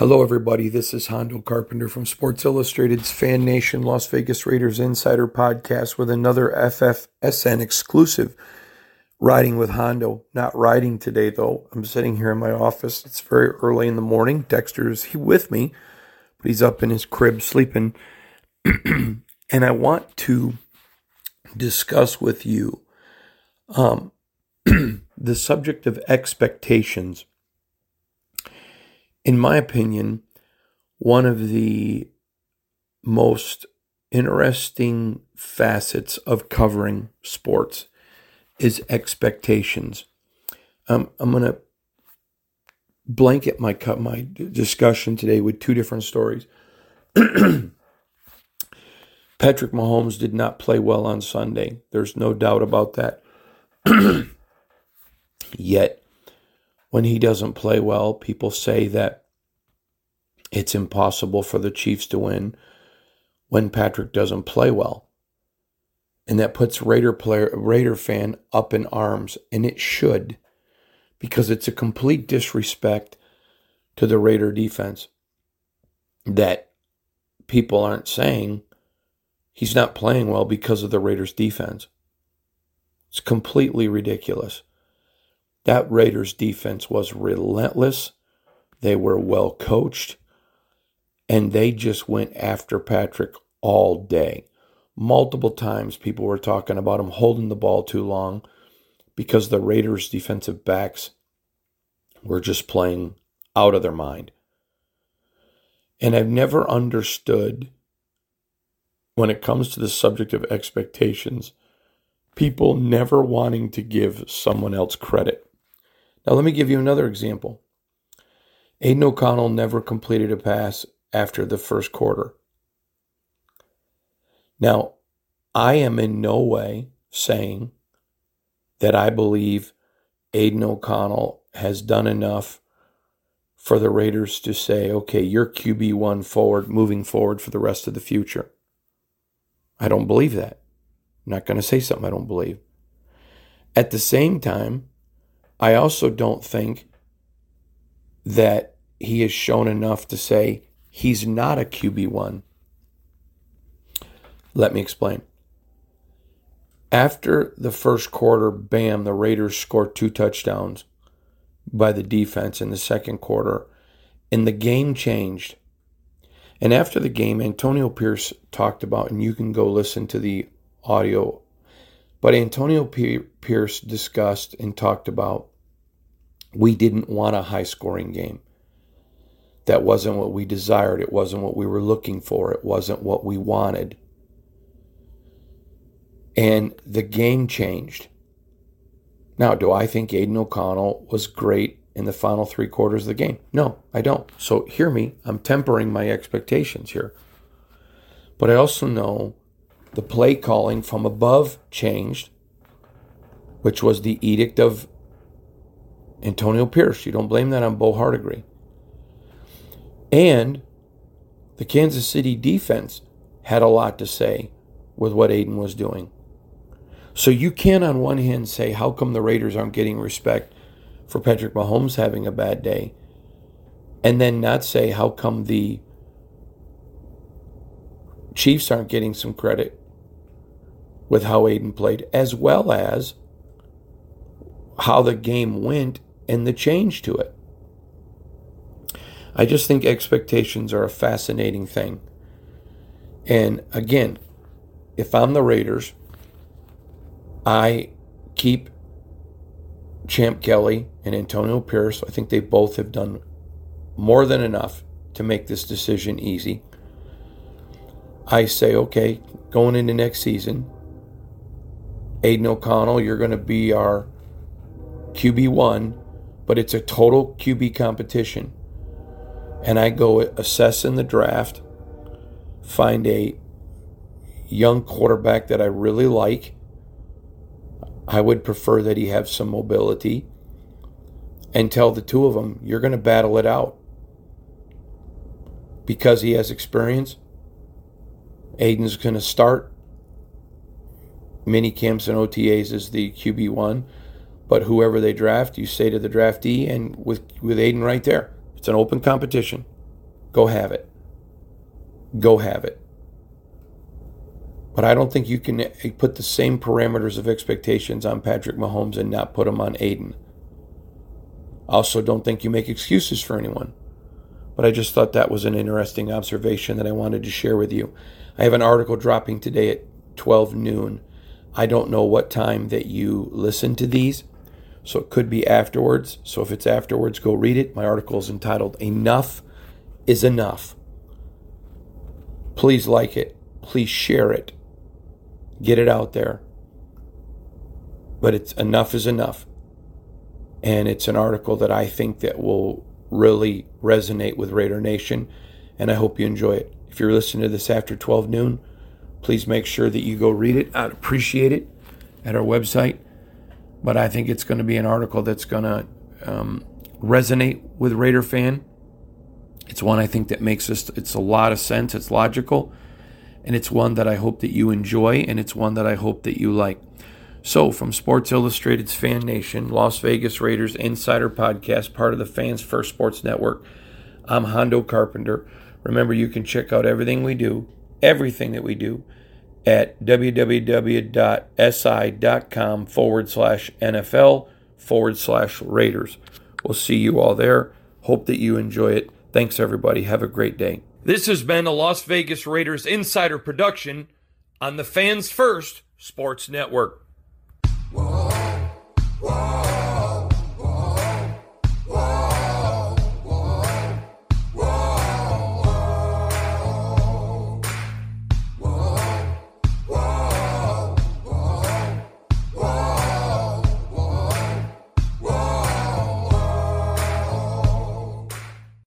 Hello, everybody. This is Hondo Carpenter from Sports Illustrated's Fan Nation Las Vegas Raiders Insider podcast with another FFSN exclusive. Riding with Hondo. Not riding today, though. I'm sitting here in my office. It's very early in the morning. Dexter's he with me, but he's up in his crib sleeping. and I want to discuss with you um, the subject of expectations in my opinion, one of the most interesting facets of covering sports is expectations. Um, I'm going to blanket my my discussion today with two different stories. Patrick Mahomes did not play well on Sunday. There's no doubt about that. Yet when he doesn't play well, people say that it's impossible for the Chiefs to win when Patrick doesn't play well. And that puts Raider player Raider fan up in arms, and it should, because it's a complete disrespect to the Raider defense that people aren't saying he's not playing well because of the Raiders defense. It's completely ridiculous. That Raiders defense was relentless. They were well coached. And they just went after Patrick all day. Multiple times people were talking about him holding the ball too long because the Raiders' defensive backs were just playing out of their mind. And I've never understood when it comes to the subject of expectations, people never wanting to give someone else credit. Now, let me give you another example. Aidan O'Connell never completed a pass after the first quarter. Now, I am in no way saying that I believe Aidan O'Connell has done enough for the Raiders to say, okay, you're QB1 forward, moving forward for the rest of the future. I don't believe that. I'm not going to say something I don't believe. At the same time, I also don't think that he has shown enough to say he's not a QB1. Let me explain. After the first quarter, bam, the Raiders scored two touchdowns by the defense in the second quarter, and the game changed. And after the game, Antonio Pierce talked about, and you can go listen to the audio, but Antonio Pierce discussed and talked about we didn't want a high scoring game. That wasn't what we desired. It wasn't what we were looking for. It wasn't what we wanted. And the game changed. Now, do I think Aidan O'Connell was great in the final three quarters of the game? No, I don't. So hear me. I'm tempering my expectations here. But I also know the play calling from above changed, which was the edict of Antonio Pierce. You don't blame that on Bo Hardegree. And the Kansas City defense had a lot to say with what Aidan was doing. So you can, on one hand, say, how come the Raiders aren't getting respect for Patrick Mahomes having a bad day? And then not say, how come the Chiefs aren't getting some credit with how Aidan played, as well as how the game went and the change to it. I just think expectations are a fascinating thing. And again, if I'm the Raiders, I keep Champ Kelly and Antonio Pierce. I think they both have done more than enough to make this decision easy. I say, okay, going into next season, Aidan O'Connell, you're going to be our QB1 but it's a total QB competition. And I go assess in the draft, find a young quarterback that I really like. I would prefer that he have some mobility and tell the two of them, you're going to battle it out. Because he has experience, Aidan's going to start mini camps and OTAs as the QB1. But whoever they draft, you say to the draftee, and with with Aidan right there, it's an open competition. go have it. Go have it. But I don't think you can eh, put the same parameters of expectations on Patrick Mahomes and not put them on Aidan. Also don't think you make excuses for anyone. But I just thought that was an interesting observation that I wanted to share with you. I have an article dropping today at 12 noon. I don't know what time that you listen to these, so it could be afterwards. So if it's afterwards, go read it. My article is entitled Enough is Enough. Please like it. Please share it. Get it out there. But it's enough is enough. And it's an article that I think that will really resonate with Raider Nation. And I hope you enjoy it. If you're listening to this after 12 noon, please make sure that you go read it. I'd appreciate it at our website. But I think it's going to be an article that's going to um, resonate with Raider fan. It's one I think that makes us, it's a lot of sense. It's logical and it's one that I hope that you enjoy, and it's one that I hope that you like. So, from Sports Illustrated's Fan Nation, Las Vegas Raiders Insider Podcast, part of the Fans First Sports Network, I'm Hondo Carpenter. Remember, you can check out everything we do, everything that we do, at www.si.com forward slash NFL forward slash Raiders. We'll see you all there. Hope that you enjoy it. Thanks, everybody. Have a great day. This has been a Las Vegas Raiders insider production on the Fans First Sports Network. Whoa.